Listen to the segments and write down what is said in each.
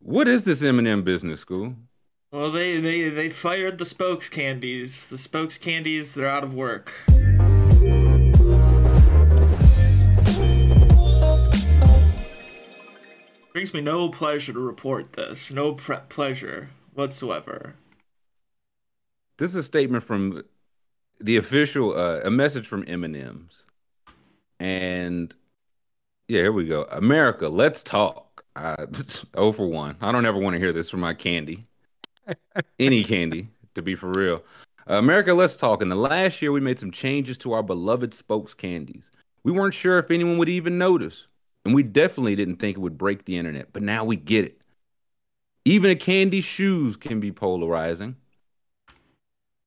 What is this M&M business, Scoob? Well, they, they, they fired the spokes candies. The spokes candies, they're out of work. Brings me no pleasure to report this. No pre- pleasure whatsoever. This is a statement from the official, uh, a message from M&M's. And yeah, here we go. America, let's talk. Uh, oh for one. I don't ever want to hear this from my candy. Any candy, to be for real. Uh, America, let's talk. In the last year, we made some changes to our beloved spokes candies. We weren't sure if anyone would even notice, and we definitely didn't think it would break the internet, but now we get it. Even a candy's shoes can be polarizing,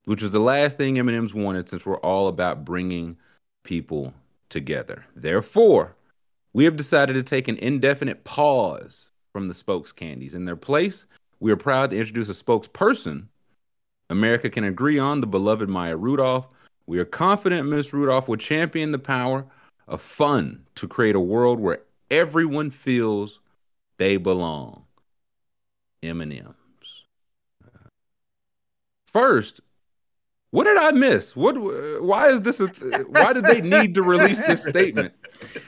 which was the last thing M&M's wanted since we're all about bringing people together. Therefore, we have decided to take an indefinite pause from the spokes candies. In their place, we are proud to introduce a spokesperson America can agree on, the beloved Maya Rudolph. We are confident Miss Rudolph will champion the power of fun to create a world where everyone feels they belong. M&M's. First, what did I miss? What? Why is this? A, why did they need to release this statement?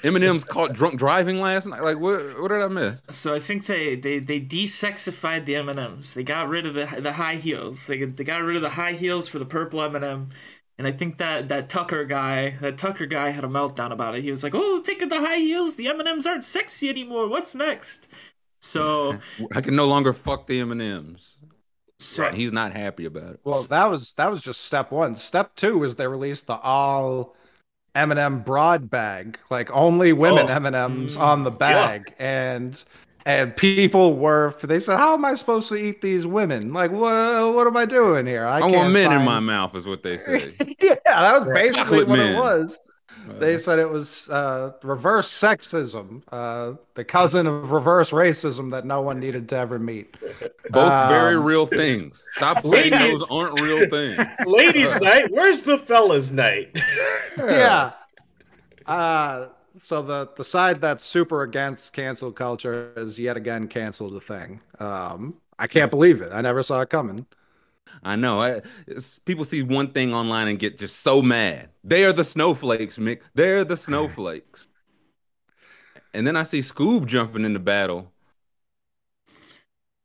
M&M's caught drunk driving last night. Like what? What did I miss? So I think they they they desexified the M and M's. They got rid of the the high heels. They they got rid of the high heels for the purple M and m And I think that that Tucker guy, that Tucker guy, had a meltdown about it. He was like, "Oh, take the high heels. The M and M's aren't sexy anymore. What's next?" So I can no longer fuck the M and M's. So right. he's not happy about it. Well, that was that was just step one. Step two is they released the all M&M broad bag, like only women oh. M&Ms mm. on the bag, yeah. and and people were they said, "How am I supposed to eat these women? Like, what what am I doing here? I, I want men find... in my mouth," is what they say." yeah, that was basically Chocolate what men. it was. They said it was uh, reverse sexism, uh, the cousin of reverse racism that no one needed to ever meet. Both um, very real things. Stop saying those aren't real things. Ladies' night. Where's the fellas' night? yeah. Uh, so the the side that's super against cancel culture is yet again canceled the thing. Um, I can't believe it. I never saw it coming. I know. I, people see one thing online and get just so mad. They are the snowflakes, Mick. They're the snowflakes. and then I see Scoob jumping in the battle.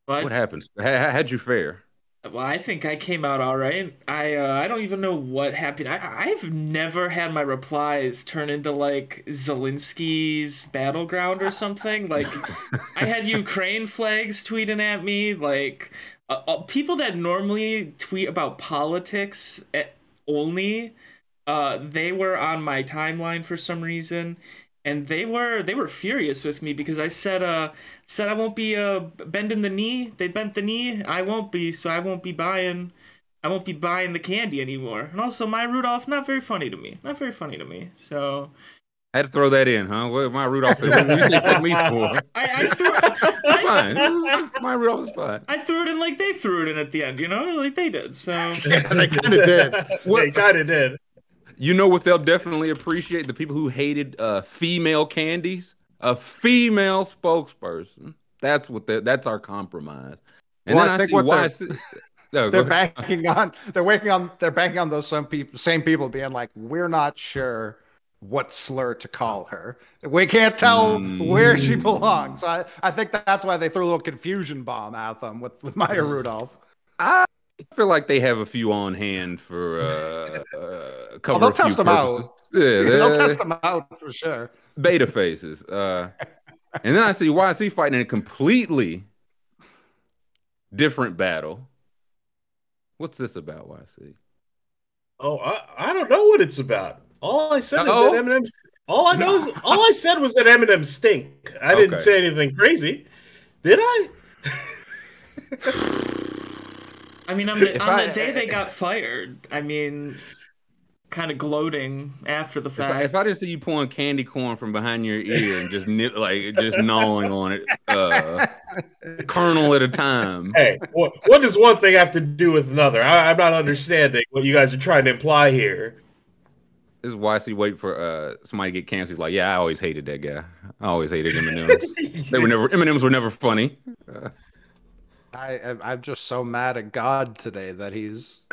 What, what happens? How, how'd you fare? Well, I think I came out all right. I uh, I don't even know what happened. I I've never had my replies turn into like Zelensky's battleground or something. Like I had Ukraine flags tweeting at me. Like uh, uh, people that normally tweet about politics eh, only, uh, they were on my timeline for some reason, and they were they were furious with me because I said uh said I won't be uh bending the knee. They bent the knee. I won't be, so I won't be buying. I won't be buying the candy anymore. And also, Maya Rudolph not very funny to me. Not very funny to me. So I had to throw that in, huh? What Maya Rudolph said, what you say fuck me for? I, I threw I, fine. Maya Rudolph's fine. I threw it in like they threw it in at the end, you know, like they did. So yeah, they kind of did. What, they kind of did. You know what they'll definitely appreciate? The people who hated uh, female candies, a female spokesperson. That's what that's our compromise. And well, then I, I think see why. They're, no, they're banking on they're waiting on they're banking on those some people same people being like we're not sure what slur to call her. We can't tell mm. where she belongs. I, I think that's why they threw a little confusion bomb at them with, with Maya mm. Rudolph. I feel like they have a few on hand for uh, uh, cover. Oh, they'll test them purposes. out. Yeah, they'll test them out for sure. Beta phases. Uh, and then I see YC fighting in a completely different battle. What's this about, YC? Oh, I, I don't know what it's about. All I said Uh-oh. is that M&M's. All I know is all I said was that M&M's stink. I okay. didn't say anything crazy. Did I? I mean, on the on I- the day they got fired, I mean, kind of gloating after the If fact. I, if I didn't see you pulling candy corn from behind your ear and just nip, like just gnawing on it, uh, kernel at a time. Hey, what, what does one thing have to do with another? I, I'm not understanding what you guys are trying to imply here. This is why I see wait for uh somebody to get cancer. He's like, yeah, I always hated that guy. I always hated M&M's. they were never M&M's were never funny. I I'm- I'm just so mad at God today that he's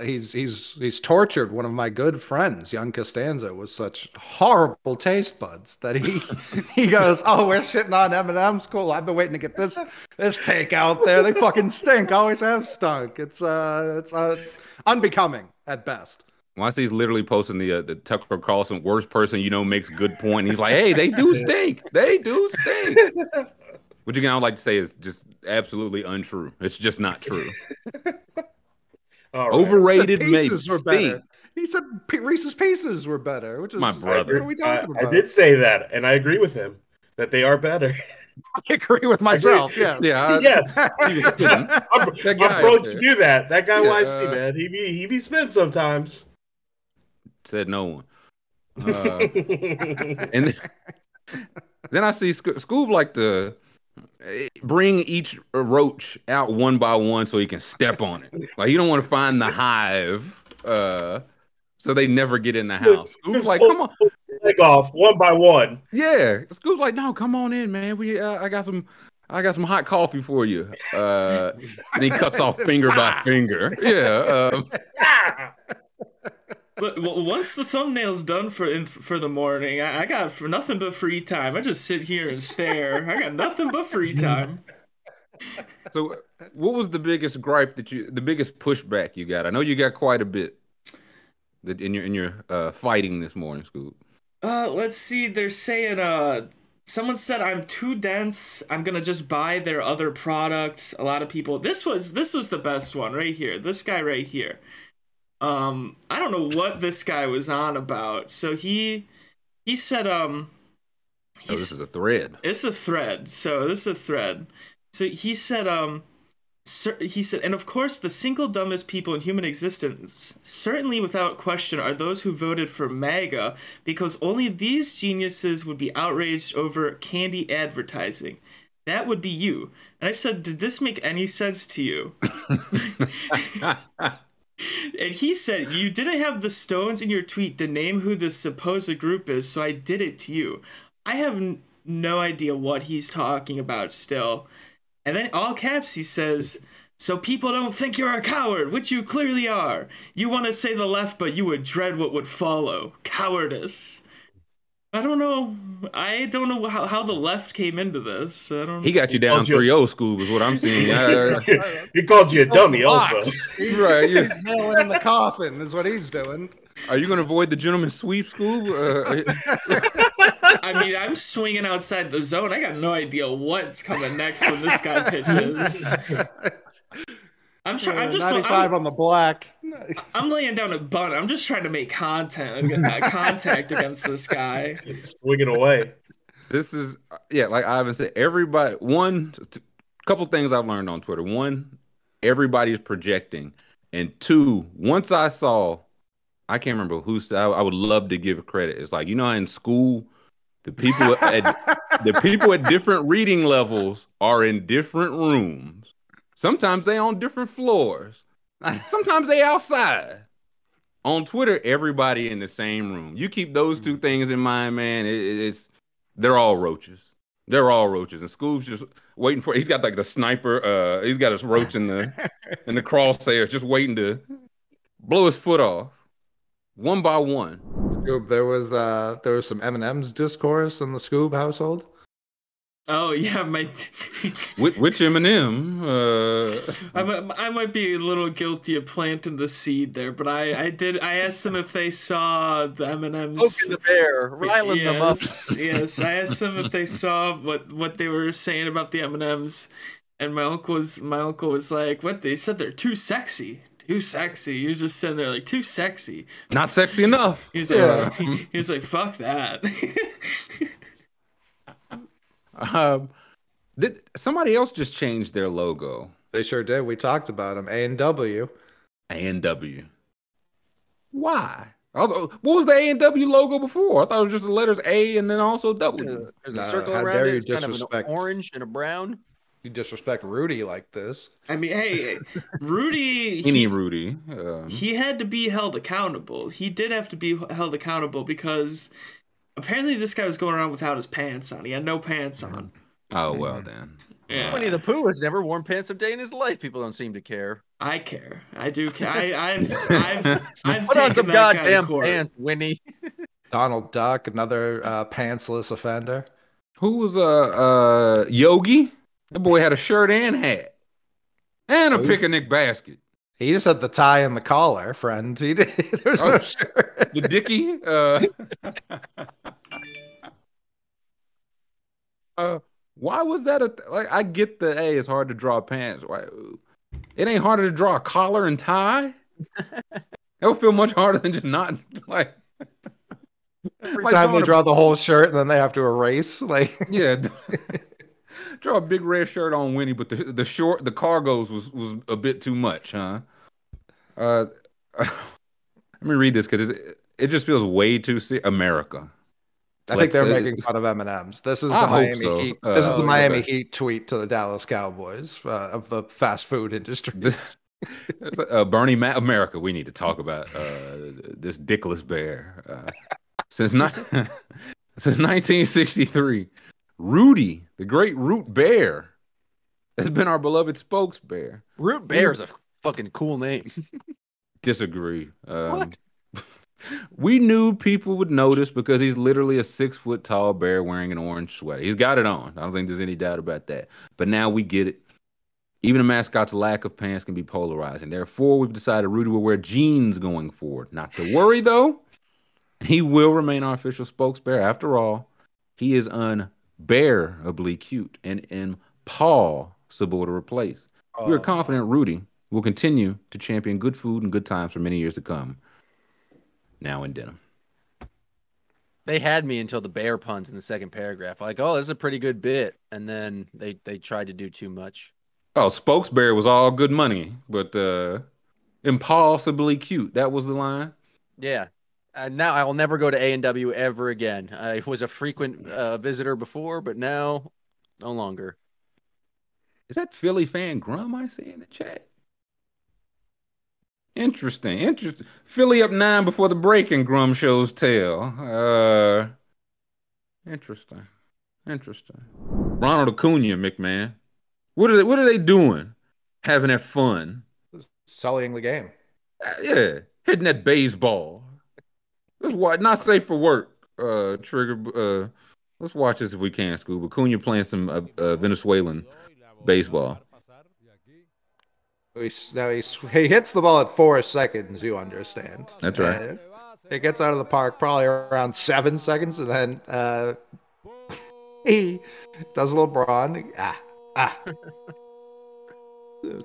he's he's he's tortured one of my good friends, young Costanza, with such horrible taste buds that he he goes, "Oh, we're shitting on M&M's. Cool. I've been waiting to get this this take out there. They fucking stink. Always have stunk. It's uh it's uh unbecoming at best." Why he's literally posting the uh, the Tucker Carlson worst person you know makes good point. He's like, hey, they do stink. They do stink. What you can all like to say is just absolutely untrue. It's just not true. All right. Overrated Said makes pieces were stink. better. He said P- Reese's Pieces were better, which is My brother. What are we talking I, about? I did say that, and I agree with him that they are better. I agree with myself. Yes. Yeah, I- yes, he was kidding. I'm, That I'm prone to do that. That guy Yeah, YC uh, man, he be he be spent sometimes. Said no one. Uh, and then, then I see Sco- Scoob like to eh, bring each roach out one by one so he can step on it. Like you don't want to find the hive, uh, so they never get in the house. Scoob's like, come on, Leg off one by one. yeah. Scoob's like, no, come on in, man. We, uh, I got some. I got some hot coffee for you. Uh, and he cuts off finger by finger. Yeah. Um, Look, w- once the thumbnail's done for in, for the morning, I, I got for nothing but free time. I just sit here and stare. I got nothing but free time. So, what was the biggest gripe that you, the biggest pushback you got? I know you got quite a bit that in your in your uh, fighting this morning, Scoob. Uh, let's see. They're saying uh, someone said I'm too dense. I'm gonna just buy their other products. A lot of people. This was this was the best one right here. This guy right here. Um, I don't know what this guy was on about. So he he said um. Oh, this is a thread. It's a thread. So this is a thread. So he said, um, he said, and of course, the single dumbest people in human existence, certainly without question, are those who voted for MAGA, because only these geniuses would be outraged over candy advertising. That would be you. And I said, did this make any sense to you? And he said, You didn't have the stones in your tweet to name who this supposed group is, so I did it to you. I have no idea what he's talking about still. And then, all caps, he says, So people don't think you're a coward, which you clearly are. You want to say the left, but you would dread what would follow. Cowardice. I don't know. I don't know how, how the left came into this. I don't He got you down Oh, 3 0 Scoob, is what I'm seeing. Uh, he called you a dummy, Box. also. right. Yeah. Nailing in the coffin is what he's doing. Are you going to avoid the gentleman's sweep, Scoob? Uh, I mean, I'm swinging outside the zone. I got no idea what's coming next when this guy pitches. I'm trying. I'm just. 95 I'm, on the black. I'm laying down a bun. I'm just trying to make content, uh, contact against this guy. Swinging away. this is, yeah, like Ivan said, everybody, one, t- couple things I've learned on Twitter. One, everybody's projecting. And two, once I saw, I can't remember who said, I, I would love to give credit. It's like, you know, in school, the people at the people at different reading levels are in different rooms. Sometimes they on different floors. Sometimes they outside. On Twitter, everybody in the same room. You keep those two things in mind, man. It, it- it's they're all roaches. They're all roaches. And Scoob's just waiting for. He's got like the sniper. Uh, he's got his roach in the in the crosshairs, just waiting to blow his foot off, one by one. Scoob, there was uh there was some M&M's discourse in the Scoob household. Oh yeah, my. Which, which Eminem? Uh, I might, I might be a little guilty of planting the seed there, but I, I did. I asked them if they saw the M and M's. Poking the bear, riling them up. yes, yes. I asked them if they saw what what they were saying about the M and M's, and my uncle was my uncle was like, "What? They said they're too sexy, too sexy." He was just sitting there like, "Too sexy." not sexy enough. He was like, he was like, "Fuck that." Um, Did somebody else just changed their logo? They sure did. We talked about them. A and W. A and W. Why? I was, what was the A and W logo before? I thought it was just the letters A and then also W. There's a Uh, circle how around dare it. you It's kind of an orange and a brown. You disrespect Rooty like this. I mean, hey, Rooty. Any he- Rooty. Um, he had to be held accountable. He did have to be held accountable because apparently this guy was going around without his pants on. He had no pants on. oh well then. Yeah, Winnie the Pooh has never worn pants a day in his life. People don't seem to care. I care. I do. Care. I, I've, I've, I've Put on some that guy to goddamn pants, Winnie. Donald Duck, another uh, pantsless offender. Who was uh uh Yogi? That boy had a shirt and hat. And a picnic basket. He just had the tie and the collar, friend. He did. There's Oh. no shirt. The dicky. Uh, uh why was that a th- like I get the hey, it's hard to draw pants. Why it ain't harder to draw a collar and tie? that would feel much harder than just not like Every Like time they a- draw the whole shirt and then they have to erase. Like Yeah. Draw a big red shirt on Winnie, but the the short the cargos was was a bit too much, huh? Uh, let me read this because it, it just feels way too se- America. I Like, think they're so- making fun of M and M's. This is I the Miami so. Heat. Uh, this is the Miami okay. Heat tweet to the Dallas Cowboys uh, of the fast food industry. Uh, Bernie America. We need to talk about uh, this dickless bear. Uh, since not since 1963, Rooty, the great Root Bear, has been our beloved spokes bear. Root Bear's a fucking cool name. Disagree. Um, What? We knew people would notice because he's literally a six foot tall bear wearing an orange sweater. He's got it on. I don't think there's any doubt about that. But now we get it. Even a mascot's lack of pants can be polarizing. Therefore, we've decided Rooty will wear jeans going forward. Not to worry though, he will remain our official spokesbear. After all, he is unbearably cute and paul impossible to replace. We are confident Rooty will continue to champion good food and good times for many years to come. Now in denim. They had me until the bear puns in the second paragraph. Like, oh, this is a pretty good bit, and then they they tried to do too much. Oh, spokesbear was all good money, but uh impossibly cute. That was the line. Yeah. And now I will never go to A and W ever again. I was a frequent uh, visitor before, but now no longer. Is that Philly fan Grum I see in the chat? Interesting. Interesting. Philly up nine before the break and Grum shows tail. Uh interesting. Interesting. Ronald Acuna, McMahon. What are they what are they doing? Having that fun. Sullying the game. Uh, yeah, hitting that baseball. Let's watch. Not safe for work. Uh, trigger. Uh, let's watch this if we can. Scoob Acuna playing some uh, uh, Venezuelan baseball. He, now he, he hits the ball at four seconds, you understand. That's right. And it gets out of the park probably around seven seconds, and then uh, he does a little brawn. Ah, ah.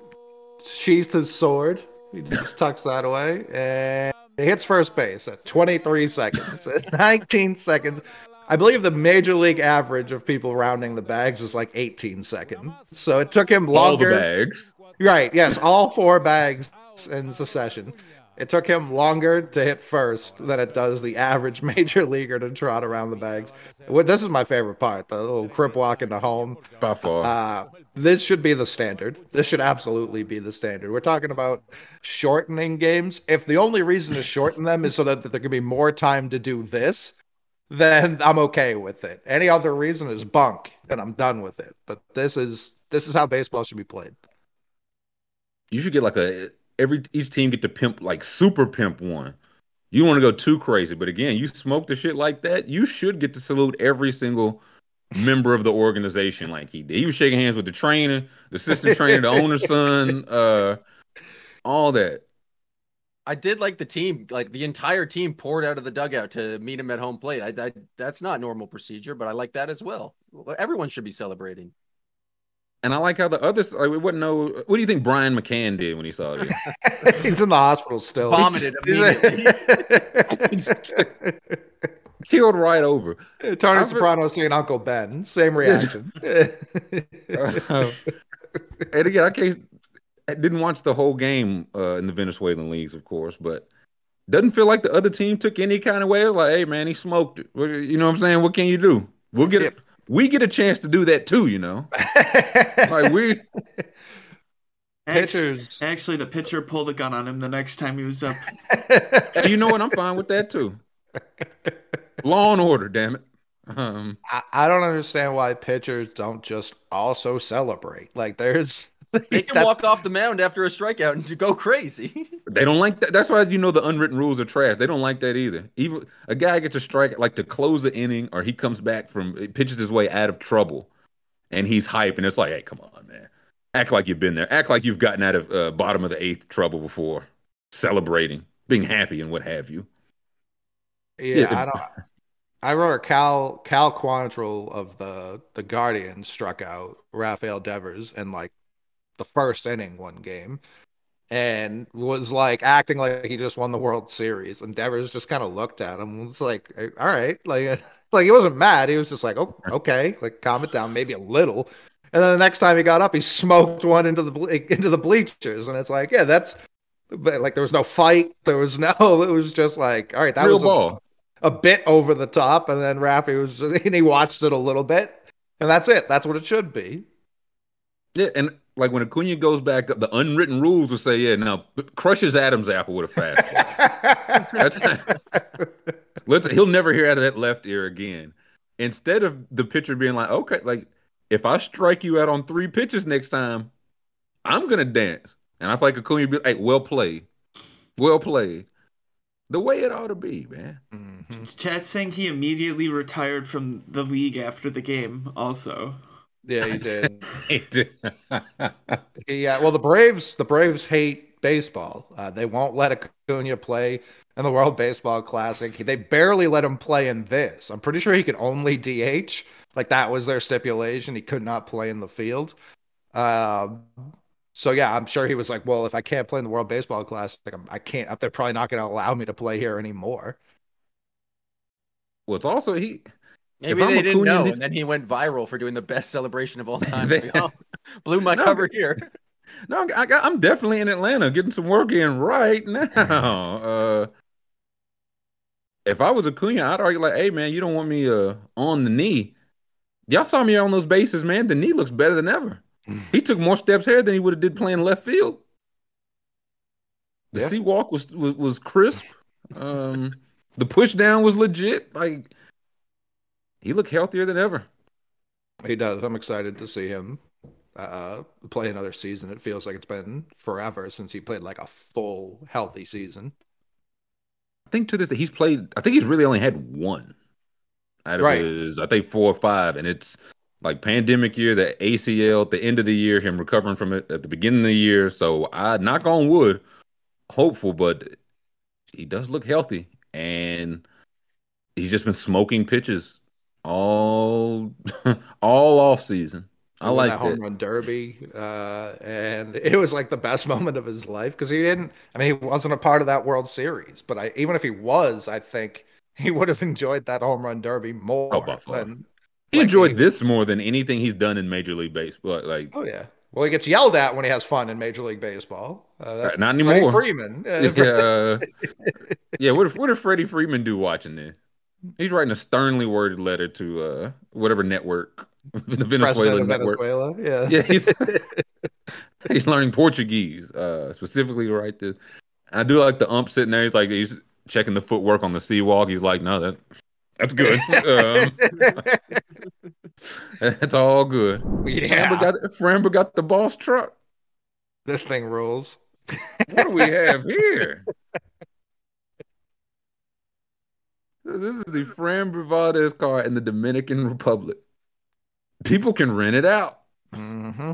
Sheathes his sword. He just tucks that away, and he hits first base at 23 seconds. At 19 seconds. I believe the major league average of people rounding the bags is like 18 seconds. So it took him longer. All the bags. Right. Yes. All four bags in succession. It took him longer to hit first than it does the average major leaguer to trot around the bags. This is my favorite part the little crip walk into home. Far. Uh, this should be the standard. This should absolutely be the standard. We're talking about shortening games. If the only reason to shorten them is so that there can be more time to do this, then I'm okay with it. Any other reason is bunk, and I'm done with it. But this is this is how baseball should be played. you should get like a every each team get to pimp like super pimp one. You want to go too crazy, but again, you smoke the shit like that, you should get to salute every single member of the organization like he did. He was shaking hands with the trainer, the assistant trainer, the owner's son, uh, all that. I did like the team, like the entire team poured out of the dugout to meet him at home plate. I, I that's not normal procedure, but I like that as. Well, Everyone should be celebrating. And I like how the others like we wouldn't know what do you think Brian McCann did when he saw it? He's in the hospital still. Vomited killed right over. Tony I've- Soprano seeing Uncle Ben, same reaction. Uh, and again, I can't. I didn't watch the whole game uh, in the Venezuelan leagues, of course, but doesn't feel like the other team took any kind of way. Like, hey, man, he smoked it. You know what I'm saying? What can you do? We'll get it. We get a chance to do that too. You know, like we. Actually, Pitchers. actually, the pitcher pulled a gun on him the next time he was up. Hey, you know what? I'm fine with that too. Law and order, damn it. Um, I, I don't understand why pitchers don't just also celebrate. Like there's They can that's- walk off the mound after a strikeout and go crazy. They don't like that. That's why you know the unwritten rules are trash. They don't like that either. Even a guy gets a strike like to close the inning, or he comes back from pitches his way out of trouble, and he's hype, and it's like, hey, come on, man, act like you've been there. Act like you've gotten out of uh, bottom of the eighth trouble before, celebrating, being happy, and what have you. Yeah, Yeah. I don't. I remember Cal Cal Quantrill of the the Guardian struck out Rafael Devers and like the first inning one game, and was like acting like he just won the World Series. And Devers just kind of looked at him, and was like, "All right," like like he wasn't mad. He was just like, "Oh, okay," like calm it down, maybe a little. And then the next time he got up, he smoked one into the ble- into the bleachers, and it's like, yeah, that's. But like there was no fight, there was no. It was just like, all right, that Real was a- a bit over the top, and then Rafi was and he watched it a little bit, and that's it. That's what it should be. Yeah, and like when Acuna goes back up, the unwritten rules will say, yeah, now crushes Adam's apple with a fastball. That's let's he'll never hear out of that left ear again. Instead of the pitcher being like, okay, like if I strike you out on three pitches next time, I'm gonna dance. And I feel like Acuna be like, well played. Well played. The way it ought to be, man. Mm-hmm. Chat's saying he immediately retired from the league after the game. Also, Yeah, he did. yeah, Yeah, well, the Braves, the Braves hate baseball. Uh, they won't let Acuna play in the World Baseball Classic. They barely let him play in this. I'm pretty sure he could only DH. Like that was their stipulation. He could not play in the field. Um, so yeah, I'm sure he was like, well, if I can't play in the World Baseball Classic, I'm, I can't. They're probably not going to allow me to play here anymore. Well, it's also he Maybe I'm they didn't Acuna, know, this- and then he went viral for doing the best celebration of all time. They- oh, blew my No, cover here. No, I got, I'm definitely in Atlanta getting some work in right now. Uh, if I was Acuna, I'd argue like, "Hey, man, you don't want me uh on the knee." Y'all saw me on those bases, man. The knee looks better than ever. He took more steps here than he would have did playing left field. The Yeah. C-walk was, was was crisp. Um, the push down was legit. Like he looked healthier than ever. He does. I'm excited to see him uh, play another season. It feels like it's been forever since he played like a full healthy season. I think to this that he's played. I think he's really only had one out of Right. his. I think four or five, and it's like pandemic year, the ACL at the end of the year, him recovering from it at the beginning of the year. So I knock on wood, hopeful, but he does look healthy, and he's just been smoking pitches all all off season. I like that home that. run derby, uh, and it was like the best moment of his life because he didn't. I mean, he wasn't a part of that World Series, but I even if he was, I think he would have enjoyed that home run derby more Oh, than. He like, enjoyed he- this more than anything he's done in Major League Baseball. Like Oh yeah. Well, he gets yelled at when he has fun in Major League Baseball. Uh, that- not Freddie anymore. Freeman. Uh, yeah, yeah. What if what did Freddie Freeman do watching this? He's writing a sternly worded letter to uh whatever network, the Venezuelan network. Venezuela. Yeah. Yeah, he's he's learning Portuguese, uh, specifically to write this. I do like the ump sitting there. He's like he's checking the footwork on the C-walk. He's like, no, that that's good. um, that's all good. yeah. Framber got Framber got the boss truck. This thing rules. What do we have here? This is the Framber Valdez car in the Dominican Republic. People can rent it out. Mm-hmm.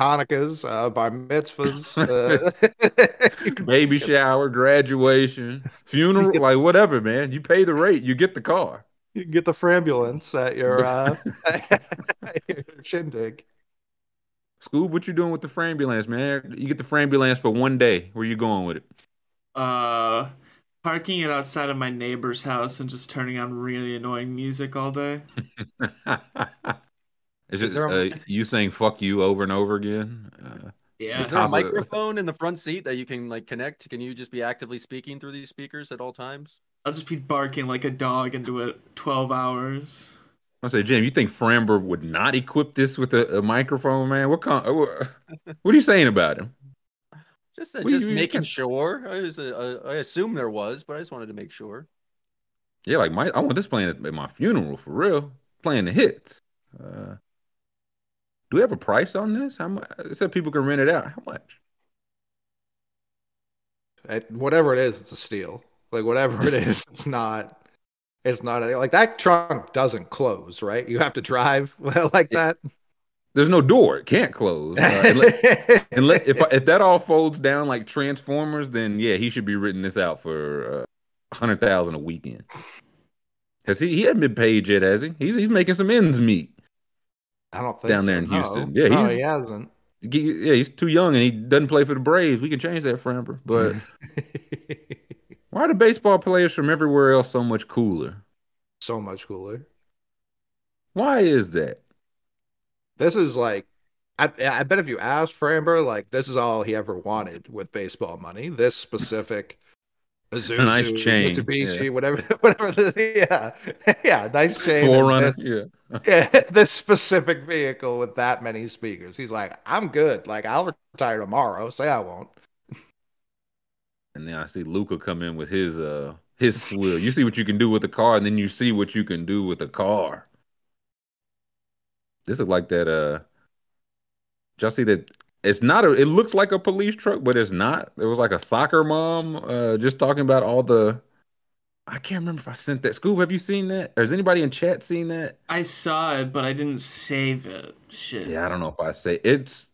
Hanukkahs, uh, bar mitzvahs, uh, Baby shower, graduation, funeral, like whatever, man. You pay the rate, you get the car. you can get the frambulance at your, uh, your shindig. Scoob, what you doing with the frambulance, man? You get the frambulance for one day. Where you going with it? uh, Parking it outside of my neighbor's house and just turning on really annoying music all day. Is Is it there a- uh, you saying "fuck you" over and over again? Uh, Yeah. Is there a top of- microphone in the front seat that you can like connect? Can you just be actively speaking through these speakers at all times? I'll just be barking like a dog into it 12 hours. I say, Jim, you think Framber would not equip this with a, a microphone, man? What con- uh, what, what are you saying about him? Just uh, Well, just you- you making can- sure. I was uh, I assume there was, but I just wanted to make sure. Yeah, like my I want this playing at, at my funeral for real, playing the hits. Uh, do we have a price on this? How much? It said people can rent it out. How much? It- whatever it is, it's a steal. Like whatever it is, it's not. It's not like that trunk doesn't close, right? You have to drive like that. There's no door. It can't close. Uh, unless, unless- if if that all folds down like Transformers, then yeah, he should be written this out for uh, a hundred thousand a weekend. Cause he, he hadn't been paid yet, has he? He's he's making some ends meet. I don't think Down there so, in no. Houston. Yeah, no, he hasn't. Yeah, he's too young and he doesn't play for the Braves. We can change that, Framber. But why are the baseball players from everywhere else so much cooler? so much cooler. Why is that? This is like, I, I bet if you asked Framber, like this is all he ever wanted with baseball money. This specific Isuzu, nice chain, Mitsubishi, yeah. whatever, whatever. The, yeah, yeah, nice chain. 4Runner. this- Yeah. yeah, this specific vehicle with that many speakers. He's like, I'm good. Like I'll retire tomorrow. Say I won't. And then I see Luca come in with his uh his swill. You see what you can do with the car, and then you see what you can do with the car. This is like that uh y'all see that it's not a it looks like a police truck, but it's not. It was like a soccer mom uh just talking about all the I can't remember if I sent that. Scoob, have you seen that? Or has anybody in chat seen that? I saw it, but I didn't save it. Shit. Yeah, I don't know if I say it's.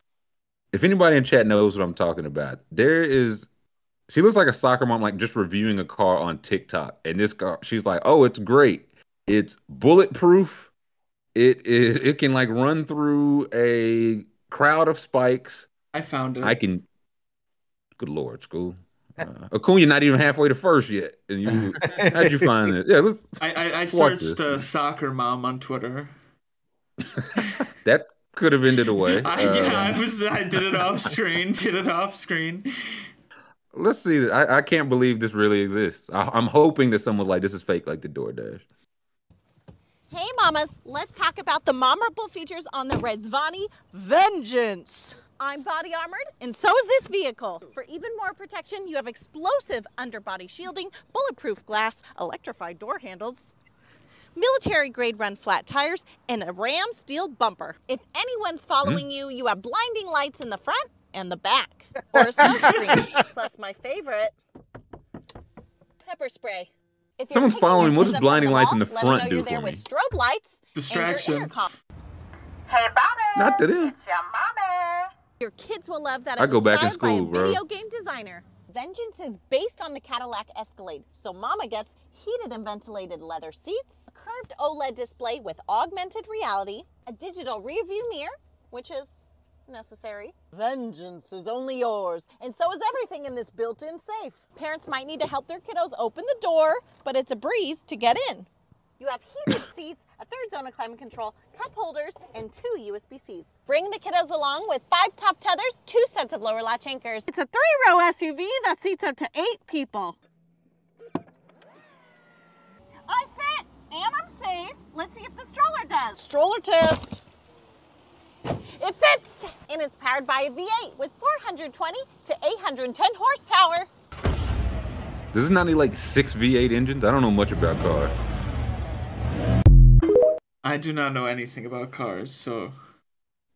If anybody in chat knows what I'm talking about, there is. She looks like a soccer mom, like just reviewing a car on TikTok, and this car, she's like, "Oh, it's great. It's bulletproof. It is. It can like run through a crowd of spikes. I found it. I can. Good lord, Scoob. Uh, Acuna not even halfway to first yet, and you. How'd you find it? Yeah, let's. I, I, I searched uh, soccer mom on Twitter. That could have ended away. I, yeah, I Uh, was. I did it off screen. Did it off screen. Let's see. I, I can't believe this really exists. I, I'm hoping that someone's like, this is fake, like the DoorDash. Hey, mamas, let's talk about the memorable features on the Rezvani Vengeance. I'm body armored, and so is this vehicle. For even more protection, you have explosive underbody shielding, bulletproof glass, electrified door handles, military grade run flat tires, and a ram steel bumper. If anyone's following hmm? you, you have blinding lights in the front and the back, or a smoke screen. Plus, my favorite pepper spray. If Someone's following. your What kids does blinding lights in the front know do for me? strobe lights Distraction. and your intercom. Hey, Bobby. Not to them. It's your mommy. Your kids will love that. I it go was back in styled by a school, bro. Video game designer. Vengeance is based on the Cadillac Escalade, so Mama gets heated and ventilated leather seats, a curved OLED display with augmented reality, a digital rear view mirror, which is necessary. Vengeance is only yours, and so is everything in this built-in safe. Parents might need to help their kiddos open the door, but it's a breeze to get in. You have heated seats, a third zone of climate control, cup holders, and two USB-Cs. Bring the kiddos along with five top tethers, two sets of lower latch anchors. It's a three-row SUV that seats up to eight people. I fit, and I'm safe. Let's see if the stroller does. Stroller test. It fits, and it's powered by a V8 with 420 to 810 horsepower. This is not need like six V8 engines? I don't know much about cars. I do not know anything about cars, so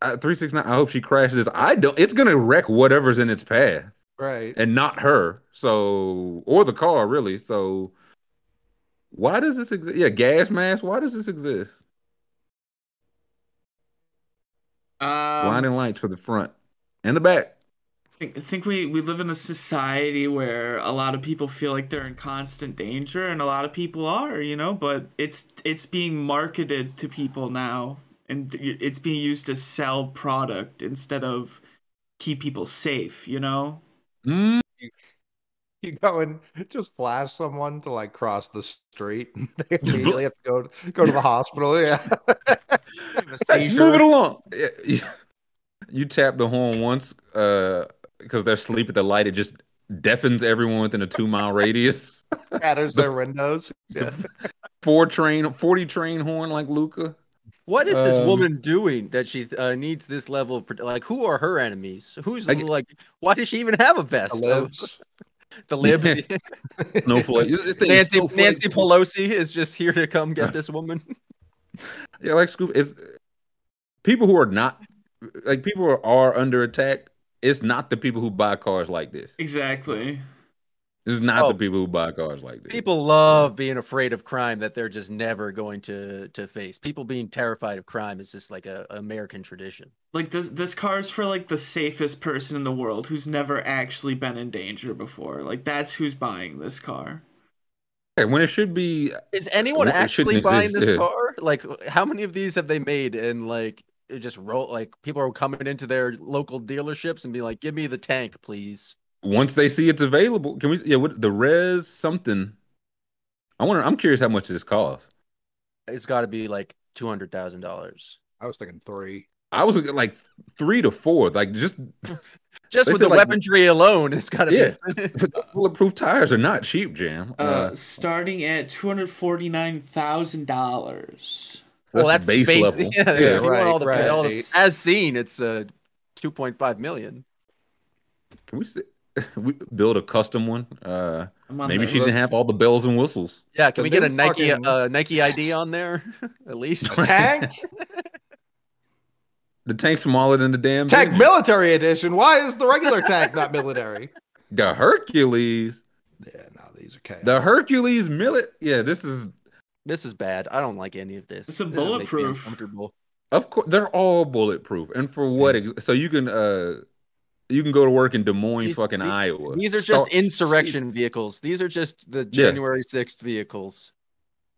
Uh, 369. I hope she crashes. I don't. It's gonna wreck whatever's in its path, Right. and not her. So, or the car, really. So, why does this exist? Yeah, gas mask. Why does this exist? Um, Blinding lights for the front and the back. I think, we, we live in a society where a lot of people feel like they're in constant danger, and a lot of people are, you know. But it's it's being marketed to people now, and it's being used to sell product instead of keep people safe, you know. Mm. You go and just flash someone to like cross the street. They immediately have to go to, go to the hospital. Yeah. Hey, move it along. You, you tap the horn once uh, because they're asleep at the light. It just deafens everyone within a two mile radius. Shatters their windows. Yeah. Four train, 40 train horn like Luca. What is this Um, woman doing that she uh, needs this level of prote- like? Who are her enemies? Who's Like- like? Why does she even have a vest? The libs. no libs. Snowflake. This thing is Nancy snowflake. Nancy Pelosi is just here to come get this woman. Yeah, like Scoob is people who are not like people who are under attack. It's not the people who buy cars like this. Exactly. It's not Oh. the people who buy cars like this. People love being afraid of crime that they're just never going to to face. People being terrified of crime is just like a American tradition. Like this this car's for like the safest person in the world who's never actually been in danger before. Like that's who's buying this car. Okay, when it should be Is anyone Well, it shouldn't actually buying exist, this yeah. car? Like, how many of these have they made? And like, it just roll. Like, people are coming into their local dealerships and be like, "Give me the tank, please." Once they see it's available. Can we? Yeah, what the res something? I wonder. I'm curious how much this costs. It's got to be like two hundred thousand dollars I was thinking three. I was looking like three to four. Like just just with the like- weaponry alone. It's got to Yeah. be. bulletproof tires are not cheap, Jam. Uh, Uh, starting at two hundred forty nine thousand dollars. well, that's that's the base level. Yeah, Yeah, if you want right, all the, right. all the- as seen, it's uh, two point five million. Can we, see, we build a custom one? Uh, on maybe the- she can have all the bells and whistles. Yeah, can The we get a Nike fucking- uh, Nike ID on there at least? Tank? The tank's smaller than the damn tank engine. military edition. Why is the regular tank not military? The Hercules, Yeah, no, these are chaos. the Hercules millet. Yeah, this is This is bad. I don't like any of this. It's a This doesn't make me bulletproof. uncomfortable. of course they're all bulletproof. And for what? ex- So you can uh, you can go to work in Des Moines, These- fucking the- Iowa. These are just Start- insurrection vehicles. These are just the Yeah. January 6th vehicles.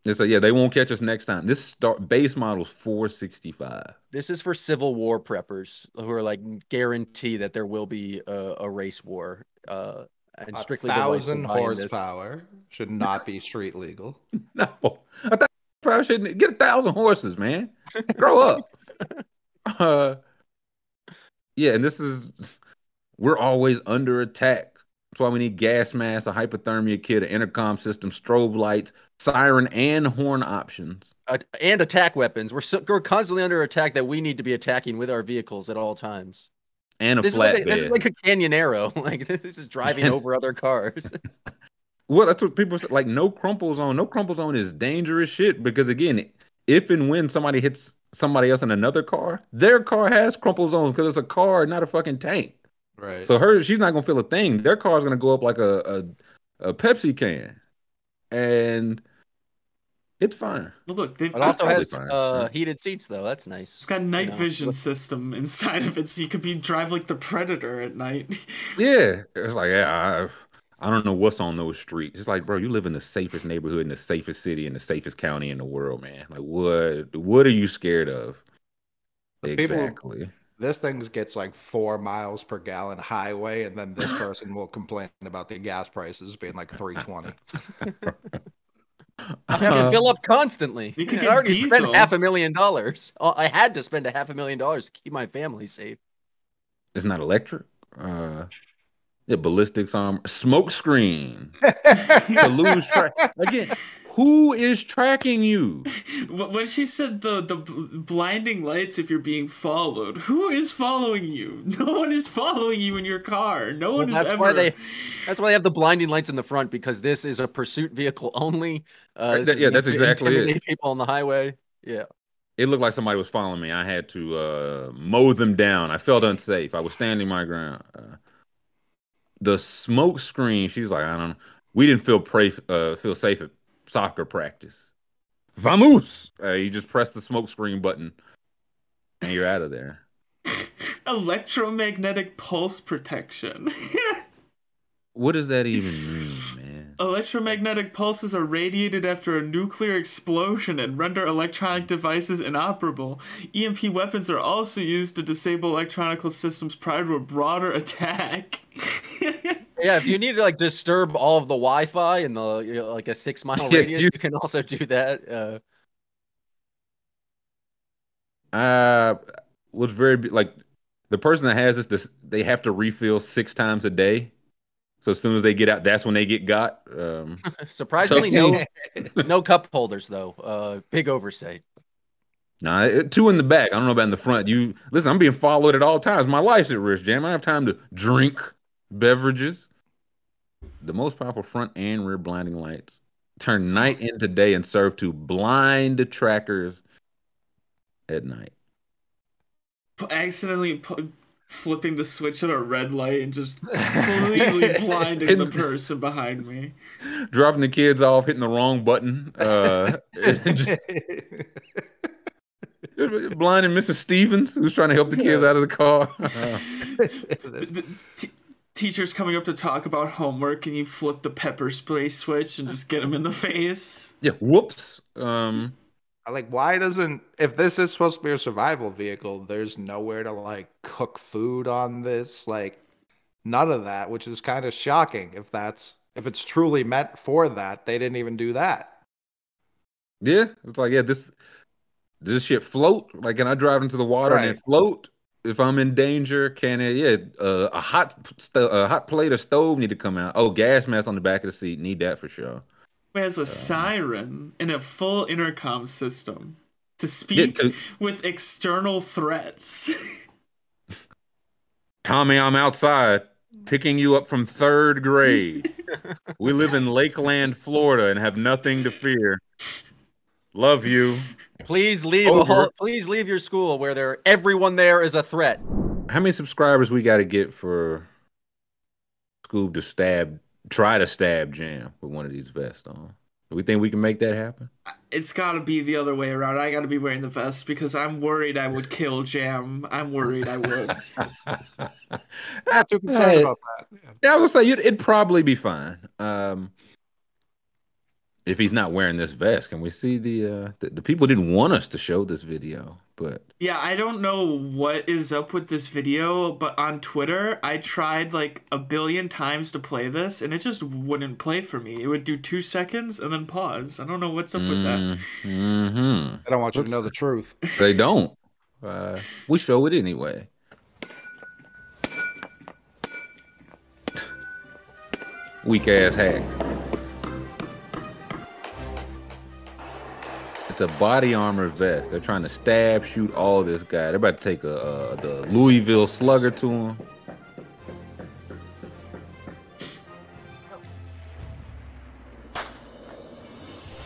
And so yeah, they won't catch us next time. This start base model's four sixty five. This is for Civil War preppers who are like guarantee that there will be a, a race war. Uh, and strictly the whites thousand are buying this. horsepower should not be street legal. No, I thought probably shouldn't get a thousand horses, man. Grow up. uh, yeah, and this is we're always under attack. That's why we need gas masks, a hypothermia kit, an intercom system, strobe lights, siren, and horn options. Uh, and attack weapons. We're so, we're constantly under attack that we need to be attacking with our vehicles at all times. And a This is, like flatbed. a, this is like a canyonero. Like this is just driving over other cars. Well, that's what people say. Like, no crumple zone. No crumple zone is dangerous shit because, again, if and when somebody hits somebody else in another car, their car has crumple zones because it's a car, not a fucking tank. Right. So her, she's not gonna feel a thing. Their car's gonna go up like a a, a Pepsi can, and it's fine. Well, look, they've It also probably has fine, uh, yeah. heated seats though. That's nice. it's got night know, vision system inside of it, so you could be drive like the predator at night. Yeah, it's like yeah, I, I don't know what's on those streets. It's like, bro, you live in the safest neighborhood in the safest city in the safest county in the world, man. Like, what what are you scared of? The people- Exactly. This thing gets like four miles per gallon highway, and then this person will complain about the gas prices being like three twenty. I have to fill up constantly. You could I get already diesel. spent half a million dollars. Oh, I had to spend a half a million dollars to keep my family safe. It's not electric. Uh, yeah, ballistics armor, smoke screen to lose track again. Who is tracking you? Wh- when she said the the blinding lights if you're being followed, who is following you? No one is following you in your car. No Well, one is that's ever. why they. That's why they have the blinding lights in the front because this is a pursuit vehicle only. Uh, Right, this that- is yeah, that's exactly it. intimidate People on the highway. Yeah. It looked like somebody was following me. I had to uh, mow them down. I felt unsafe. I was standing my ground. Uh, the smoke screen. She's like, I don't. know. We didn't feel pray, uh, feel safe at soccer practice. Vamos! Uh, you just press the smoke screen button, and you're out of there. Electromagnetic pulse protection. What does that even mean, man? Electromagnetic pulses are radiated after a nuclear explosion and render electronic devices inoperable. EMP weapons are also used to disable electronic systems prior to a broader attack. Yeah, if you need to like disturb all of the Wi-Fi in the you know, like a six mile Yeah, radius, you- you can also do that. Uh, Uh, was very like the person that has this, this they have to refill six times a day. So as soon as they get out, that's when they get got. Um, surprisingly, no no cup holders though. Uh, big oversight. nah, it- two in the back. I don't know about in the front. You listen, I'm being followed at all times. My life's at risk, Jam. I don't have time to drink beverages. The most powerful front and rear blinding lights turn night into day and serve to blind trackers at night. accidentally pu- flipping the switch at a red light and just completely blinding the person behind me. dropping the kids off, hitting the wrong button, uh, just, just blinding Mrs. Stevens, who's trying to help the kids out of the car. The t- teachers coming up to talk about homework, and you flip the pepper spray switch and just get them in the face. yeah, whoops. Um, like, why doesn't if this is supposed to be a survival vehicle, there's nowhere to like cook food on this, like none of that, which is kind of shocking. If that's if it's truly meant for that, they didn't even do that. yeah, it's like yeah, this this shit float. Like, can I drive into the water and it float? If I'm in danger, can it? Yeah, uh, a hot sto- a hot plate or stove need to come out. Oh, gas mask on the back of the seat. Need that for sure. It has a siren and a full intercom system to speak to- with external threats. Tommy, I'm outside picking you up from third grade. we live in Lakeland, Florida, and have nothing to fear. Love you. Please leave. A whole, please leave your school where there everyone there is a threat. How many subscribers we got to get for Scoob to stab, try to stab Jam with one of these vests on? Do we think we can make that happen? it's got to be the other way around. I got to be wearing the vest because I'm worried I would kill Jam. I'm worried I would. Not too concerned Hey. about that. Yeah. Yeah, I would say you'd, it'd probably be fine. Um, if he's not wearing this vest, can we see the, uh, the the people didn't want us to show this video, but Yeah, I don't know what is up with this video, but on Twitter, I tried like a billion times to play this and it just wouldn't play for me. It would do two seconds and then pause. I don't know what's up with that. hmm I don't want you to Let's- know the truth. They don't. Uh, we show it anyway. Weak ass hacks. It's a body armor vest. They're trying to stab, shoot all this guy. They're about to take a, uh, the Louisville Slugger to him.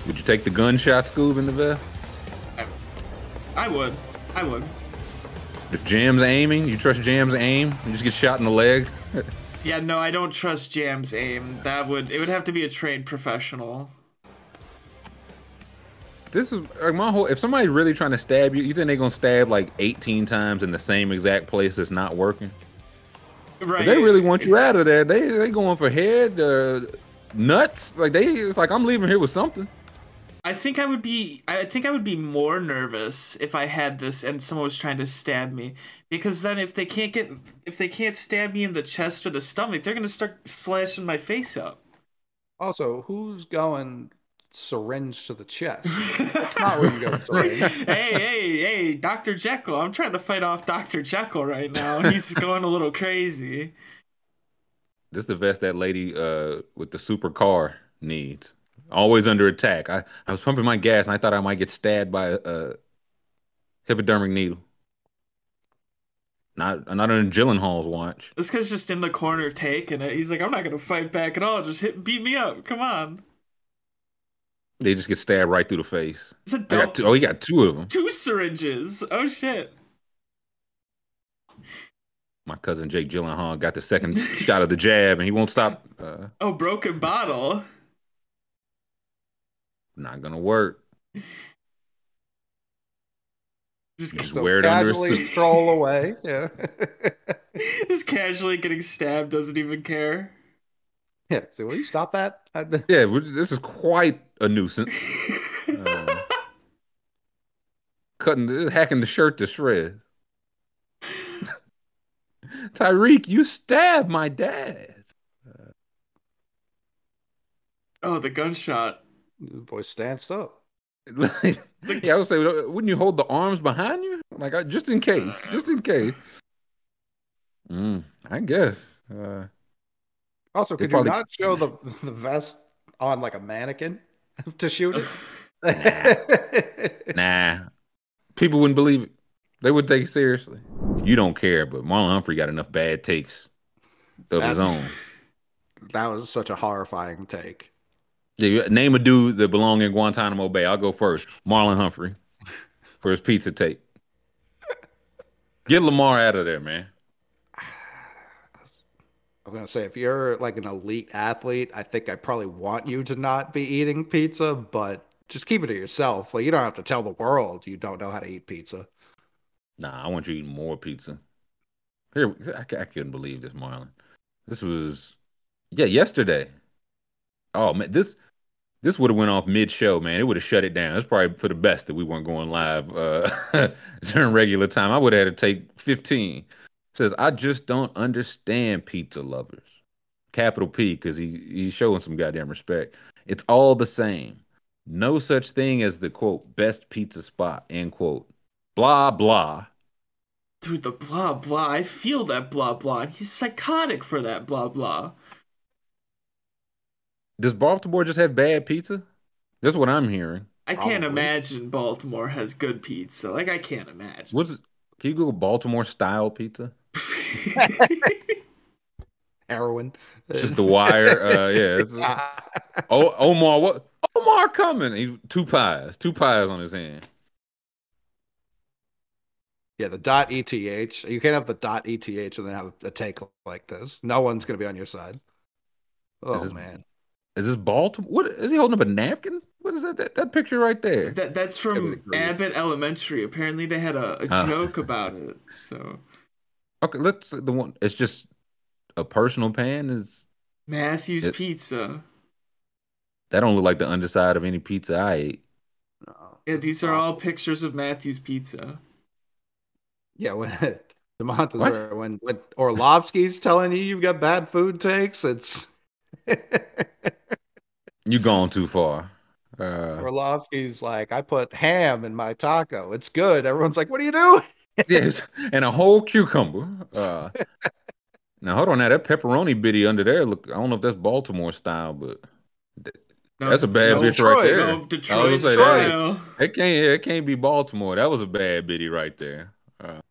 Would you take the gunshot, Scoob, in the vest? I would. I would. If Jam's aiming, you trust Jam's aim? You just get shot in the leg. Yeah, no, I don't trust Jam's aim. That would it would have to be a trained professional. This is like my whole. If somebody's really trying to stab you, you think they're gonna stab like 18 times in the same exact place that's not working? Right. If they really want you out of there, they they going for head, uh, nuts. Like they, it's like I'm leaving here with something. I think I would be I think I would be more nervous if I had this and someone was trying to stab me because then if they can't get if they can't stab me in the chest or the stomach, they're going to start slashing my face up. Also, who's going syringe to the chest? That's not where you go hey, hey, hey, Dr. Jekyll. I'm trying to fight off Dr. Jekyll right now. He's going a little crazy. This is the vest that lady uh with the super car needs. Always under attack. I, I was pumping my gas and I thought I might get stabbed by a, a hypodermic needle. Not not on Gyllenhaal's watch. This guy's just in the corner taking it. He's like, I'm not going to fight back at all. Just hit beat me up. Come on. They just get stabbed right through the face. It's a I dope. got two, oh, he got two of them. Two syringes. Oh shit. My cousin Jake Gyllenhaal got the second shot of the jab, and he won't stop. Uh, Oh, broken bottle. not gonna work. Just, Just So wear it under a casually suit. stroll away. Yeah. just casually getting stabbed. Doesn't even care. yeah. So will you stop that? Yeah, this is quite a nuisance. Uh, cutting, hacking the shirt to shreds. Tyreek, you stabbed my dad. Uh, Oh, the gunshot. The boy stands up. yeah, I would say, wouldn't you hold the arms behind you, like I- just in case, just in case? Mm, I guess. Uh, Also, could probably- you not show the the vest on like a mannequin to shoot it? nah, people wouldn't believe it. They would take it seriously. You don't care, but Marlon Humphrey got enough bad takes of his own. that was such a horrifying take. Yeah, name a dude that belong in Guantanamo Bay. I'll go first. Marlon Humphrey for his pizza take. Get Lamar out of there, man. I'm gonna say if you're like an elite athlete, I think I probably want you to not be eating pizza, but just keep it to yourself. Like you don't have to tell the world you don't know how to eat pizza. Nah, I want you eating more pizza. Here, I couldn't believe this, Marlon. This was, yeah, yesterday. Oh man, this this would have went off mid show, man. It would have shut it down. It's probably for the best that we weren't going live uh, during regular time. I would have had to take fifteen. Says I just don't understand pizza lovers. Capital P because he he's showing some goddamn respect. It's all the same. No such thing as the quote best pizza spot end quote. Blah blah. Dude, the blah blah. I feel that blah blah. and He's psychotic for that blah blah. Does Baltimore just have bad pizza? That's what I'm hearing. I can't Probably. imagine Baltimore has good pizza. Like I can't imagine. What's can you Google Baltimore style pizza? Heroin. It's just the wire. Uh, yeah. It's, oh, Omar, what? Omar coming. He's two pies, two pies on his hand. yeah, the dot ETH. You can't have the dot ETH and then have a take like this. No one's gonna be on your side. Oh this- man. Is this Baltimore? What is he holding up a napkin? What is that? That, that picture right there. that that's from. Abbott Elementary. Apparently they had a, a Ah. joke about it. So Okay, let's the one. It's just a personal pan. Is Matthew's It- Pizza. that don't look like the underside of any pizza I ate? No. Yeah, these are all pictures of Matthew's Pizza. Yeah, when Demontis, What? where- when when Orlovsky's telling you you've got bad food takes, it's You gone too far. Uh, Orlovsky's like, I put ham in my taco. It's good. Everyone's like, what are you doing? yes, and a whole cucumber. Uh, now hold on, now that pepperoni bitty under there. Look, I don't know if that's Baltimore style, but No, that's a bad no, bitch right there. No, Detroit gonna say, that- It can't. It can't be Baltimore. That was a bad bitty right there. Uh,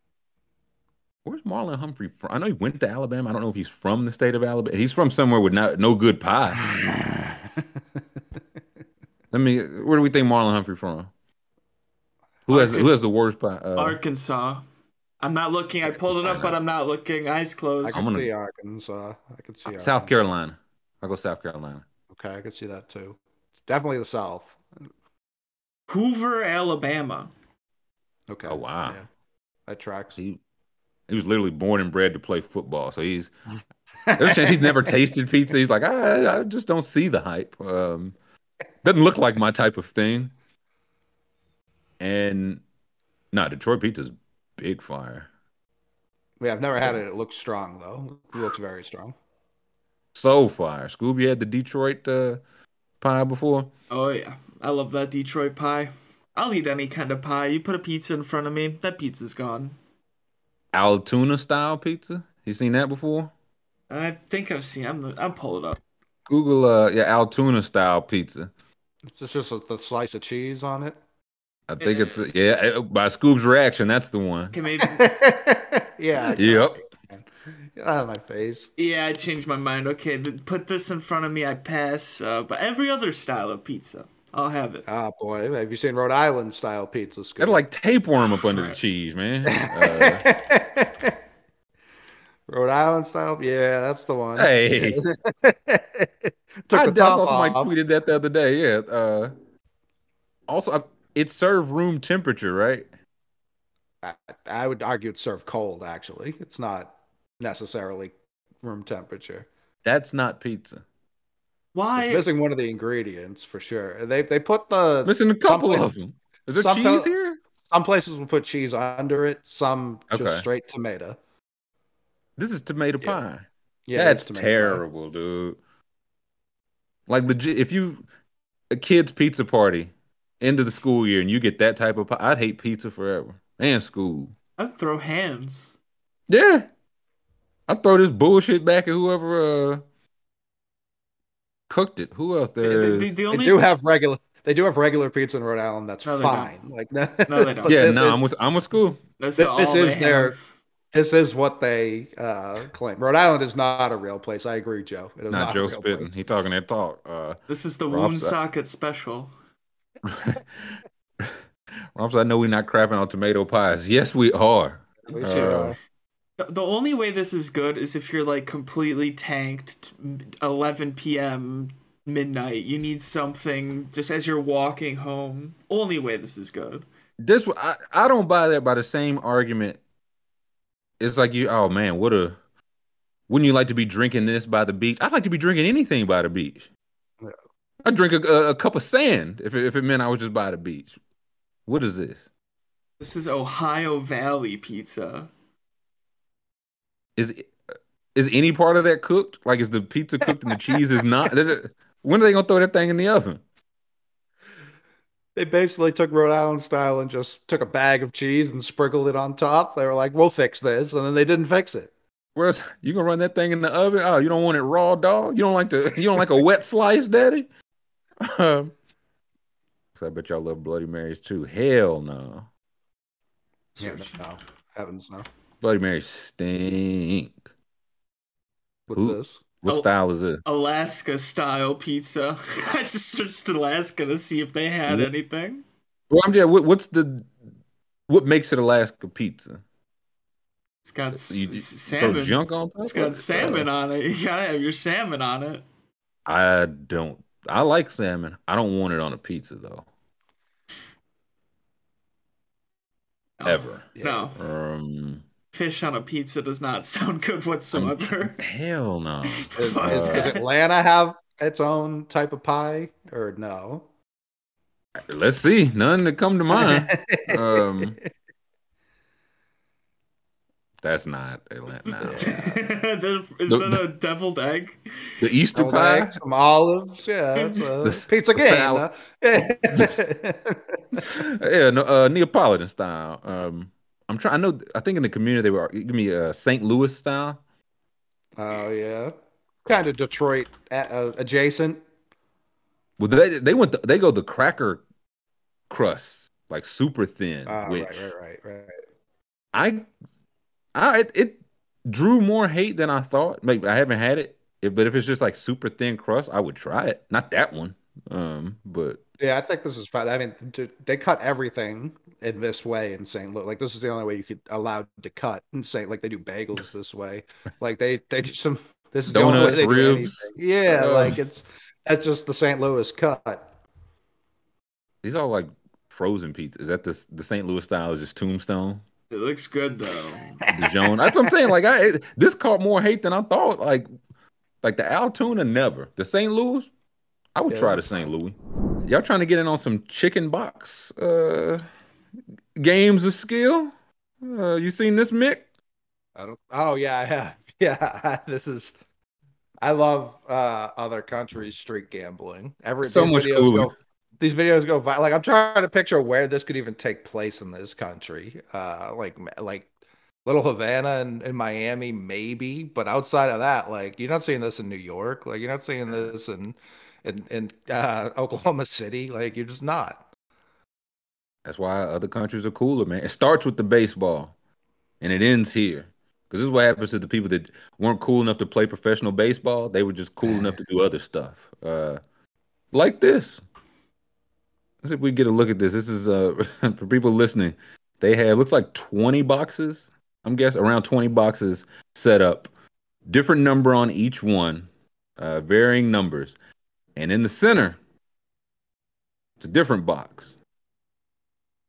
where's Marlon Humphrey from? I know he went to Alabama. I don't know if he's from the state of Alabama. He's from somewhere with not no good pie. Let me. Where do we think Marlon Humphrey from? Who has who has the worst pie? Uh, Arkansas. I'm not looking. I pulled it up, but I'm not looking. Eyes closed. I closed. can gonna- see Arkansas. I can see South Carolina. I'll go South Carolina. Okay, I can see that too. It's definitely the South. Hoover, Alabama. Okay. Oh, wow. Yeah, that tracks. He he was literally born and bred to play football. So he's there's a chance he's never tasted pizza. He's like, I, I just don't see the hype. Um, doesn't look like my type of thing. And no, Detroit pizza's big fire. Yeah, I've never had it. It looks strong though. It looks very strong. So fire. Scooby had the Detroit uh, pie before. Oh yeah, I love that Detroit pie. I'll eat any kind of pie. You put a pizza in front of me, that pizza's gone. Altoona style pizza. You seen that before? I think I've seen. I'm. I'm pull it up. Google uh yeah, Altoona style pizza. It's just, just a, the slice of cheese on it. I think it's yeah, uh, by Scoob's reaction, that's the one. Okay, maybe. yeah. Yep. can't. Get out of my face. yeah, I changed my mind. Okay, put this in front of me. I pass. Uh, but every other style of pizza, I'll have it. Ah, boy. Have you seen Rhode Island style pizza? Got Scoop? like tapeworm up under the cheese, man. Uh, Rhode Island style? Yeah, that's the one. hey, Took I, the I top saw somebody off. tweeted that the other day. Yeah. Uh, also, uh, it's served room temperature, right? I, I would argue it served cold, actually. It's not necessarily room temperature. That's not pizza. Why? It's missing one of the ingredients for sure. They they put the Missing a couple of them. Is there some cheese pe- here? some places will put cheese under it, some Okay. just straight tomato. This is tomato Yeah. pie. Yeah, That's it's tomato pie. terrible, dude. Like legit, if you a kid's pizza party end of the school year and you get that type of pie, I'd hate pizza forever and school. I'd throw hands. Yeah, I throw this bullshit back at whoever uh cooked it. Who else there? The, is? the, the They do have regular. They do have regular pizza in Rhode Island. That's No, they fine. Like no, No, they don't. yeah, no, is, I'm with I'm with school. that's this all is they their- have. This is what they uh, claim. Rhode Island is not a real place. I agree, Joe. It is Not, not, Joe a spitting. place. He talking that talk. Uh, This is the Rob wound socket special. Robs, I know we're not crapping on tomato pies. Yes, we are. We Uh, should, uh, The- The only way this is good is if you're like completely tanked, 11 p.m. midnight. You need something just as you're walking home. Only way this is good. This I, I don't buy that by the same argument. It's like you, oh man, what a wouldn't you like to be drinking this by the beach? I'd like to be drinking anything by the beach. Yeah. I'd drink a, a, a cup of sand if it, if it meant I was just by the beach. What is this? This is Ohio Valley pizza. Is is any part of that cooked? Like is the pizza cooked and the cheese is not? Is it- when are they gonna throw that thing in the oven? They basically took Rhode Island style and just took a bag of cheese and sprinkled it on top. They were like, "We'll fix this," and then they didn't fix it. Where's you gonna run that thing in the oven? Oh, you don't want it raw, dog. You don't like the you don't like a wet slice, daddy. Um, so I bet y'all love Bloody Marys too. Hell no, Yeah, no, heavens no. Bloody Marys stink. What's Who- this? What Oh. style is it? Alaska style pizza. I just searched Alaska to see if they had What? anything. Well, I'm yeah. What, what's the what makes it Alaska pizza? It's got You, you salmon. junk on top. It's got it? salmon Uh, on it. You gotta have your salmon on it. I don't. I like salmon. I don't want it on a pizza though. No. Ever. No. Um. Fish on a pizza does not sound good whatsoever. Hell no. Is, Fuck does that. Atlanta have its own type of pie or no? Let's see. None that come to mind. Um, That's not Atlanta. No. That- Is The- that a deviled egg? The Easter Deviled pie. eggs, some olives. Yeah, it's a The- pizza the game. salad. huh? yeah, no, uh, Neapolitan style. Um, I'm trying. I know. I think in the community they were give me a St. Louis style. oh yeah, kind of Detroit uh, uh, adjacent. Well, they they went. The, they go the cracker crust, like super thin. Oh, which right, right, right, right. I, I it, it drew more hate than I thought. Maybe I haven't had it, If- but if it's just like super thin crust, I would try it. Not that one. Um, but Yeah, I think this is fine. I mean, to, they cut everything in this way in St. Louis. Like this is the only way you could allowed to cut in St. Like they do bagels this way. Like they they do some. This is the only way Donuts, they do anything. Yeah, Uh, like it's that's just the St. Louis cut. these are like frozen pizza. Is that the the St. Louis style? Is just Tombstone? It looks good though. Dijon. That's what I'm saying. Like I this caught more hate than I thought. Like like the Altoona never. The St. Louis, I would Yeah, try the St. Louis. Y'all trying to get in on some chicken box uh games of skill? Uh you seen this Mick? I don't. Oh yeah, I have. Yeah, this is. I love uh other countries' street gambling. Every So much cooler. Go, these videos go viral. Like I'm trying to picture where this could even take place in this country. Uh, like like Little Havana and in Miami, maybe, but outside of that, like you're not seeing this in New York. Like you're not seeing this in in in uh, Oklahoma City. Like you're just not. That's why other countries are cooler, man. It starts with the baseball and it ends here. Because this is what happens to the people that weren't cool enough to play professional baseball. They were just cool enough to do other stuff. Uh, like this. Let's see if we get a look at this. This is uh for people listening. They have looks like 20 boxes. I'm guessing around 20 boxes set up. Different number on each one, uh, varying numbers. And in the center, it's a different box.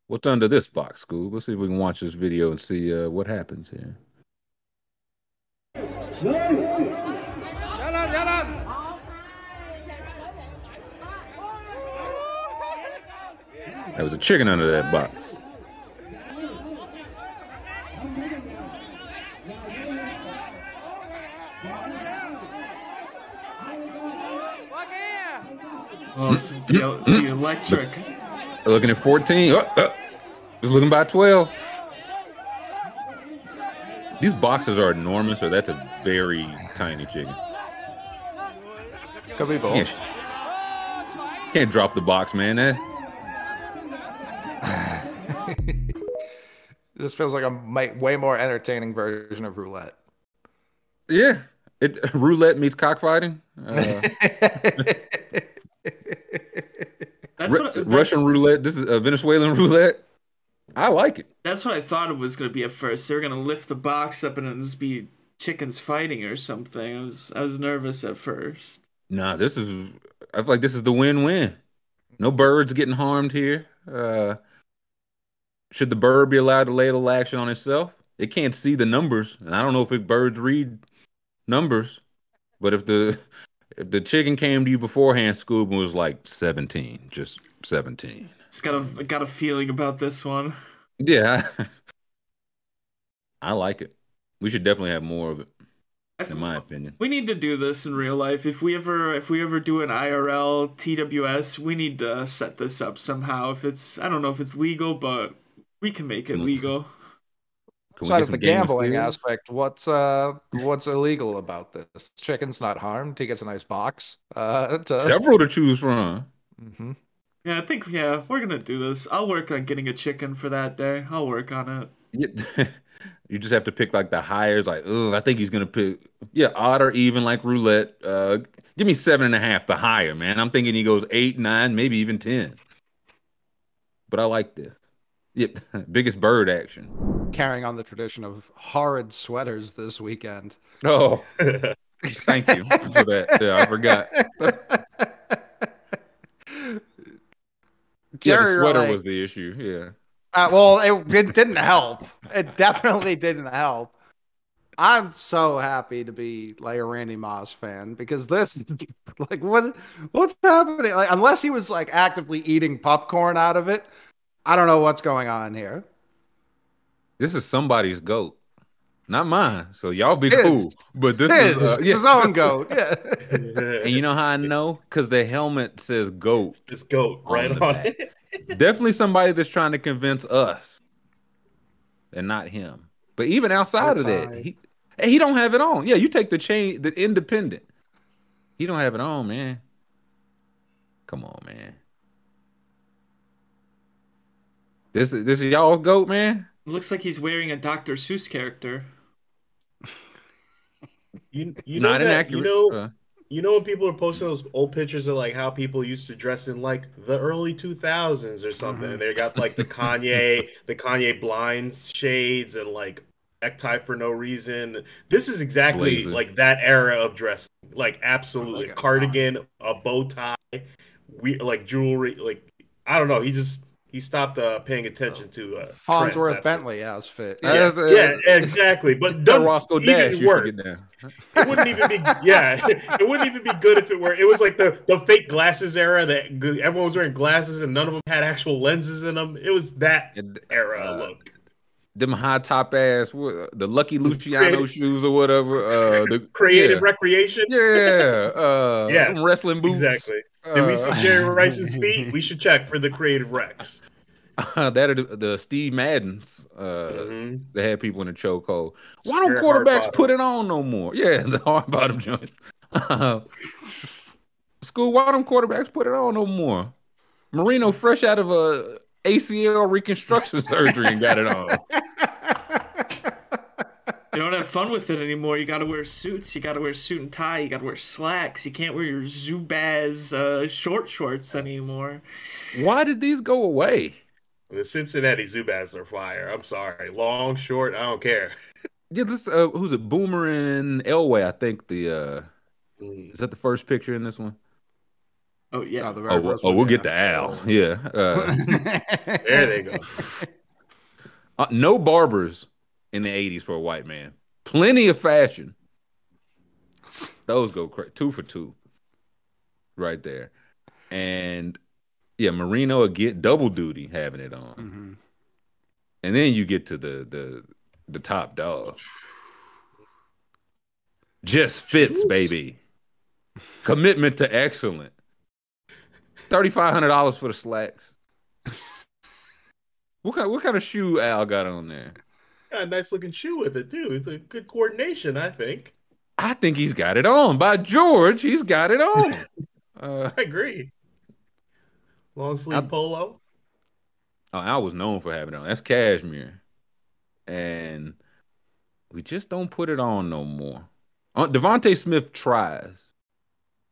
What's under this box, Scoob? Let's see if we can watch this video and see uh, what happens here. There was a chicken under that box. Oh, the, the electric. Looking at 14. Oh, oh. Just looking by 12. These boxes are enormous, or that's a very tiny chicken. Could be both. Can't, can't drop the box, man. That, This feels like a mi- way more entertaining version of roulette. yeah. It roulette meets cockfighting. Uh, That's what that's, Russian roulette. This is a Venezuelan roulette. I like it. That's what I thought it was gonna be at first. They were gonna lift the box up and it was be chickens fighting or something. I was I was nervous at first. Nah, this is. I feel like this is the win-win. No birds getting harmed here. Uh, should the bird be allowed to lay a little action on itself? It can't see the numbers, and I don't know if it, birds read numbers. But if the if the chicken came to you beforehand, Scoob, and was like seventeen, just seventeen. It's got a got a feeling about this one. Yeah, I like it. We should definitely have more of it, in my opinion. We need to do this in real life. If we ever if we ever do an IRL TWS, we need to set this up somehow. If it's I don't know if it's legal, but we can make it Mm. legal. Can we of the gambling Thrones? aspect, what's uh what's illegal about this? Chicken's not harmed. He gets a nice box. Uh, to, Several to choose from. Mm-hmm. Yeah, I think yeah, we're gonna do this. I'll work on getting a chicken for that day. I'll work on it. Yeah. You just have to pick like the hires. Like, oh, I think he's gonna pick yeah, odd or even like roulette. Uh, give me seven and a half, the higher, man. I'm thinking he goes eight, nine, maybe even ten. But I like this. Yep, biggest bird action. Carrying on the tradition of horrid sweaters this weekend. Oh, thank you for that. Yeah, I forgot. Yeah, the sweater Riley- was the issue. Yeah. Uh, well, it, it didn't help. It definitely didn't help. I'm so happy to be like a Randy Moss fan because this, like, what, what's happening? Like, unless he was like actively eating popcorn out of it, I don't know what's going on here. This is somebody's goat, not mine. So y'all be His. cool. But this His, is uh, it's yeah. his own goat. Yeah. And you know how I know? Because the helmet says goat. This goat right the on it. Definitely somebody that's trying to convince us and not him. But even outside of that, he he don't have it on. Yeah, you take the chain, the independent. He don't have it on, man. Come on, man. This is this is y'all's goat, man. Looks like he's wearing a Dr. Seuss character. You, you know not that, inaccurate. You know, Uh, you know when people are posting those old pictures of like how people used to dress in like the early 2000s or something, and they got like the Kanye, the Kanye blinds shades and like necktie for no reason. This is exactly Blazer. like that era of dressing, like absolutely Oh my God. cardigan, a bow tie, we like jewelry, like I don't know. He just he stopped uh, paying attention to uh, trends Fonzworth after- Bentley outfit. Yeah. Yeah, That's, uh, yeah, exactly. But that Roscoe even Dash used to get down. It wouldn't even be yeah. It wouldn't even be good if it were. It was like the the fake glasses era that everyone was wearing glasses and none of them had actual lenses in them. It was that And, era uh, look. them high top ass, the Lucky Luciano Creative- shoes or whatever. Uh, the Creative yeah. recreation. Yeah, uh, Yes, wrestling boots. Exactly. Did we see Uh, Jerry Rice's feet? We should check for the creative Rex. that are the, the Steve Maddens. Uh, Mhm. they had people in the chokehold. Why don't quarterbacks put it on no more? Yeah, the hard bottom joints. Uh, school, why don't quarterbacks put it on no more? Marino fresh out of a ACL reconstruction surgery and got it on. You don't have fun with it anymore. You gotta wear suits. You gotta wear suit and tie. You gotta wear slacks. You can't wear your Zubaz uh, short shorts anymore. Why did these go away? The Cincinnati Zubaz are fire. I'm sorry. Long, short, I don't care. Yeah, this uh, who's a Boomer and Elway. I think the uh, Mm. is that the first picture in this one? Oh yeah. Oh, the very Oh, we'll, first oh, one, we'll yeah. get to Al. Yeah. Uh, There they go. Uh, no barbers in the 80s for a white man. Plenty of fashion. Those go cra- two for two. Right there. And yeah, Marino get double duty having it on. Mhm. And then you get to the the the top dog. Just fits, baby. Commitment to excellent. thirty five hundred dollars for the slacks. what kind what kind of shoe Al got on there? Got a nice looking shoe with it too. It's a good coordination, I think. I think he's got it on. By George, he's got it on. uh, I agree. Long sleeve I- polo. oh, Al was known for having it on. That's cashmere, and we just don't put it on no more. Uh, DeVonta Smith tries,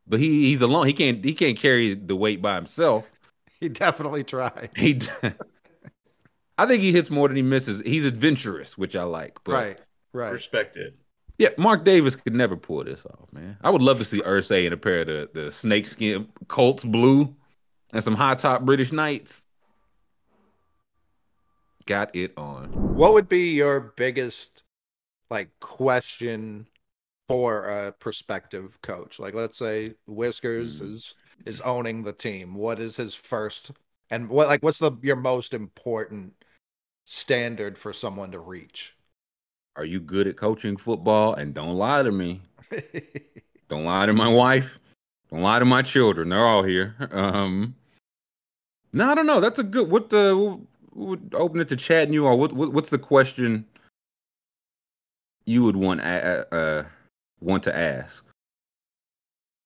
but he he's alone. He can't he can't carry the weight by himself. He definitely tried. He, I think he hits more than he misses. He's adventurous, which I like. But right, right. Respected. yeah, Mark Davis could never pull this off, man. I would love to see Irsay in a pair of the, the snakeskin Colts blue and some high top British Knights. Got it on. What would be your biggest like question for a prospective coach? Like let's say Whiskers Hmm. is is owning the team. What is his first and what like what's the your most important standard for someone to reach? Are you good at coaching football? And don't lie to me. Don't lie to my wife. Don't lie to my children. They're all here. Um, no, I don't know. That's a good. What the? Would open it to chat and you all. what, what? What's the question you would want uh want to ask?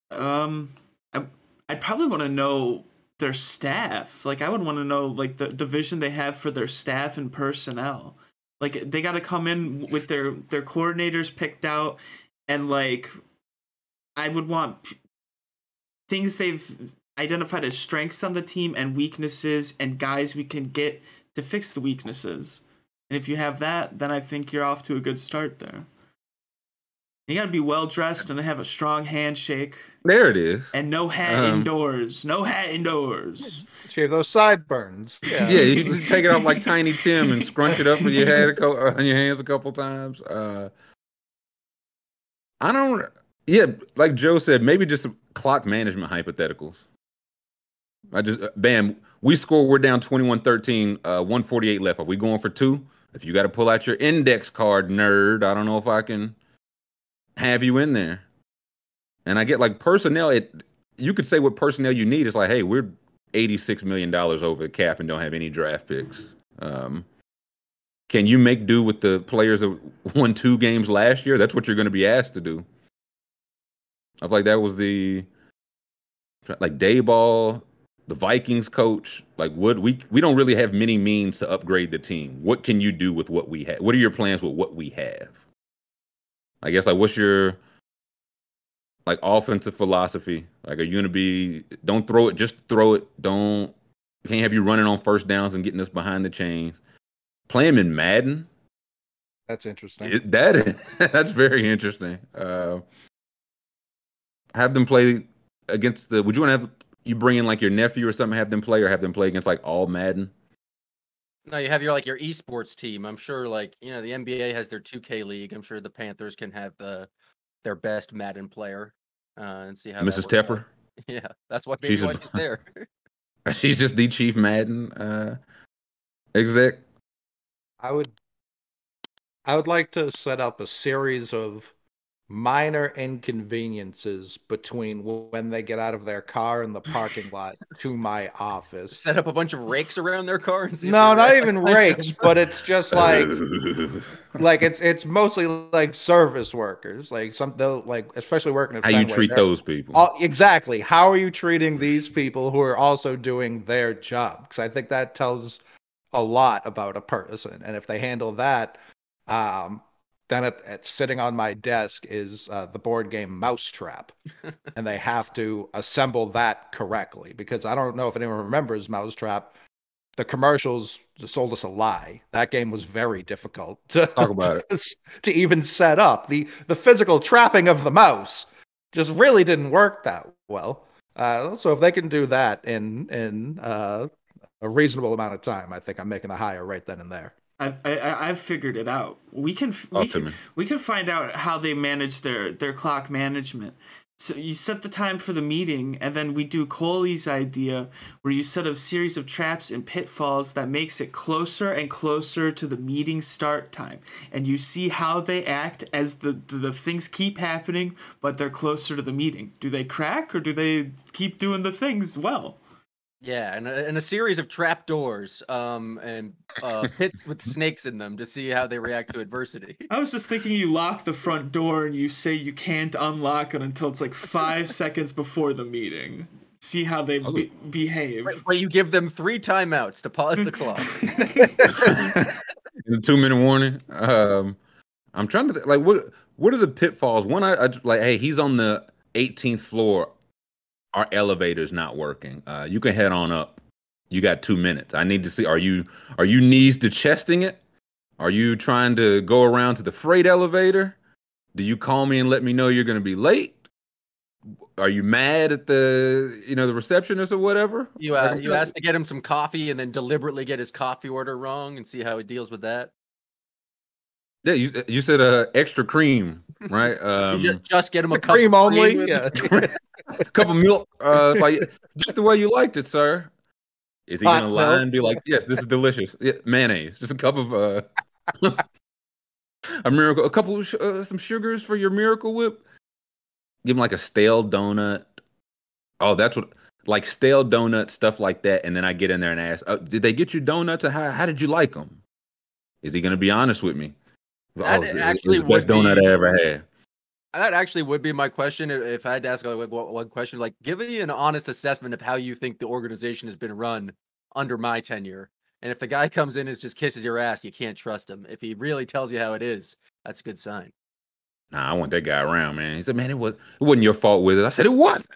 Um, I, I'd probably want to know their staff. Like, I would want to know like the, the vision they have for their staff and personnel. Like, they got to come in with their their coordinators picked out, and like, I would want things they've identified as strengths on the team and weaknesses, and guys we can get to fix the weaknesses. And if you have that, then I think you're off to a good start there. You got to be well dressed and have a strong handshake. There it is. And no hat Um, indoors. No hat indoors. Shave those sideburns. Yeah. Yeah, you just take it off like Tiny Tim and scrunch it up with your head co- on your hands a couple times. Uh, I don't. Yeah, like Joe said, maybe just clock management hypotheticals. I just uh, bam, we score. We're down 21-13, uh, 148 left. Are we going for two? If you got to pull out your index card, nerd, I don't know if I can have you in there. And I get like personnel. It you could say what personnel you need. It's like, hey, we're eighty-six million dollars over the cap and don't have any draft picks. Um, can you make do with the players that won two games last year? That's what you're going to be asked to do. I feel like that was the like Daboll, the Vikings coach. Like, what we we don't really have many means to upgrade the team. What can you do with what we have? What are your plans with what we have? I guess like, what's your like offensive philosophy? Like, are you gonna be don't throw it, just throw it. Don't can't have you running on first downs and getting us behind the chains. Play him in Madden. That's interesting. It, that that's very interesting. Uh, have them play against the. Would you want to have you bring in like your nephew or something? Have them play or have them play against like all Madden? No, you have your like your esports team. I'm sure like you know the NBA has their 2K league. I'm sure the Panthers can have the their best Madden player uh, and see how that Mrs. works out. Yeah, that's why maybe She's a- why she's there. She's just the chief Madden uh, exec. I would I would like to set up a series of minor inconveniences between when they get out of their car in the parking lot to my office. Set up a bunch of rakes around their car. And see if No, not right. even rakes, but it's just like like it's it's mostly like service workers, like some they'll like especially working at How you treat those people? all, exactly. How are you treating these people who are also doing their job? Because I think that tells a lot about a person. And if they handle that, um, then it, it's sitting on my desk is uh, the board game Mousetrap, and they have to assemble that correctly. Because I don't know if anyone remembers Mousetrap. The commercials sold us a lie. That game was very difficult to Talk about it. to even set up. The the physical trapping of the mouse just really didn't work that well. Uh, so if they can do that in in uh, a reasonable amount of time, I think I'm making a hire right then and there. I've I, I- I've figured it out. We can we can, we can find out how they manage their their clock management. So you set the time for the meeting, and then we do Coley's idea, where you set a series of traps and pitfalls that makes it closer and closer to the meeting start time, and you see how they act as the the, the things keep happening, but they're closer to the meeting. Do they crack or do they keep doing the things well? Yeah, and a, and a series of trap doors, um, and uh, pits with snakes in them to see how they react to adversity. I was just thinking you lock the front door and you say you can't unlock it until it's like five seconds before the meeting. See how they be- behave. Where you give them three timeouts to pause the clock. the two minute warning. Um, I'm trying to th- like what what are the pitfalls? One, I, I like, hey, he's on the 18th floor. Our elevator's not working. Uh, you can head on up. You got two minutes. I need to see. Are you are you knees to chesting it? Are you trying to go around to the freight elevator? Do you call me and let me know you're going to be late? Are you mad at the you know the receptionist or whatever? You uh, you asked to get him some coffee and then deliberately get his coffee order wrong and see how he deals with that. Yeah, you you said uh, extra cream, right? Um, You just, just get him a cup cream of only. with- Yeah. cup of milk, uh, like just the way you liked it, sir. Is he Hot gonna lie milk. and be like, "Yes, this is delicious"? Yeah, mayonnaise, just a cup of uh, a miracle, a couple of sh- uh, some sugars for your miracle whip. Give him like a stale donut. Oh, that's what like stale donut stuff like that. And then I get in there and ask, oh, "Did they get you donuts? Or how how did you like them?" Is he gonna be honest with me? That oh, it's- it's actually the best donut be- I ever had. That actually would be my question if- I had to ask like one question. Like, give me an honest assessment of how you think the organization has been run under my tenure. And if the guy comes in and just kisses your ass, you can't trust him. If he really tells you how it is, that's a good sign. Nah, I want that guy around, man. He said, "Man, it was it wasn't your fault with it." I said, "It wasn't.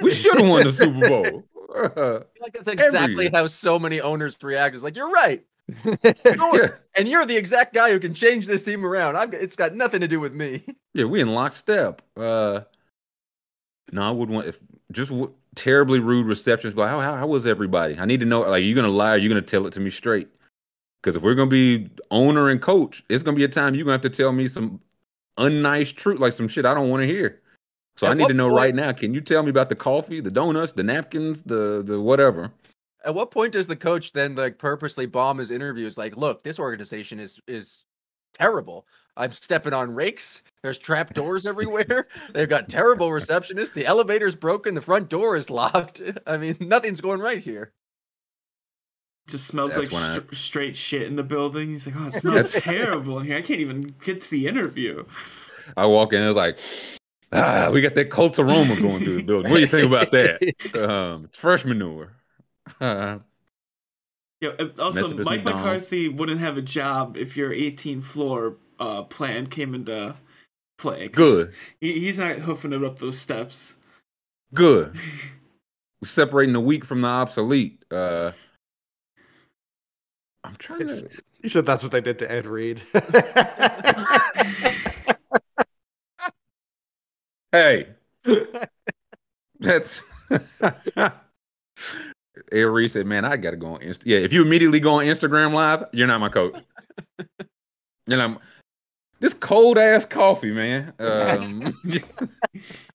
We should have won the Super Bowl." Like that's exactly Every- how so many owners react. It's like you're right, and you're the exact guy who can change this team around. I've, it's got nothing to do with me. yeah, we in lockstep. Uh, no, I would want if just w- terribly rude receptions. But how, how how was everybody? I need to know. Like, are you gonna lie? Or you gonna tell it to me straight? Because if we're gonna be owner and coach, it's gonna be a time you're gonna have to tell me some unnice truth, like some shit I don't want to hear. So At I need to know point- right now. Can you tell me about the coffee, the donuts, the napkins, the the whatever? At what point does the coach then like purposely bomb his interviews? Like, look, this organization is is terrible. I'm stepping on rakes. There's trap doors everywhere. They've got terrible receptionists. The elevator's broken. The front door is locked. I mean, nothing's going right here. It just smells That's like when I- straight shit in the building. He's like, oh, it smells terrible in here. I can't even get to the interview. I walk in, it's like, ah, we got that cult aroma going through the building. What do you think about that? Um, it's fresh manure. Uh, Yeah. uh, Also, Mike McDonald's. McCarthy wouldn't have a job if your 18th floor uh, plan came into play. good, He, he's not hoofing it up those steps. good. We're separating the weak from the obsolete. Uh, I'm trying to. You said that's what they did to Ed Reed. Hey, that's. Avery said, "Man, I gotta go on Insta. Yeah, if you immediately go on Instagram Live, you're not my coach. Not. my- This cold ass coffee, man. Um,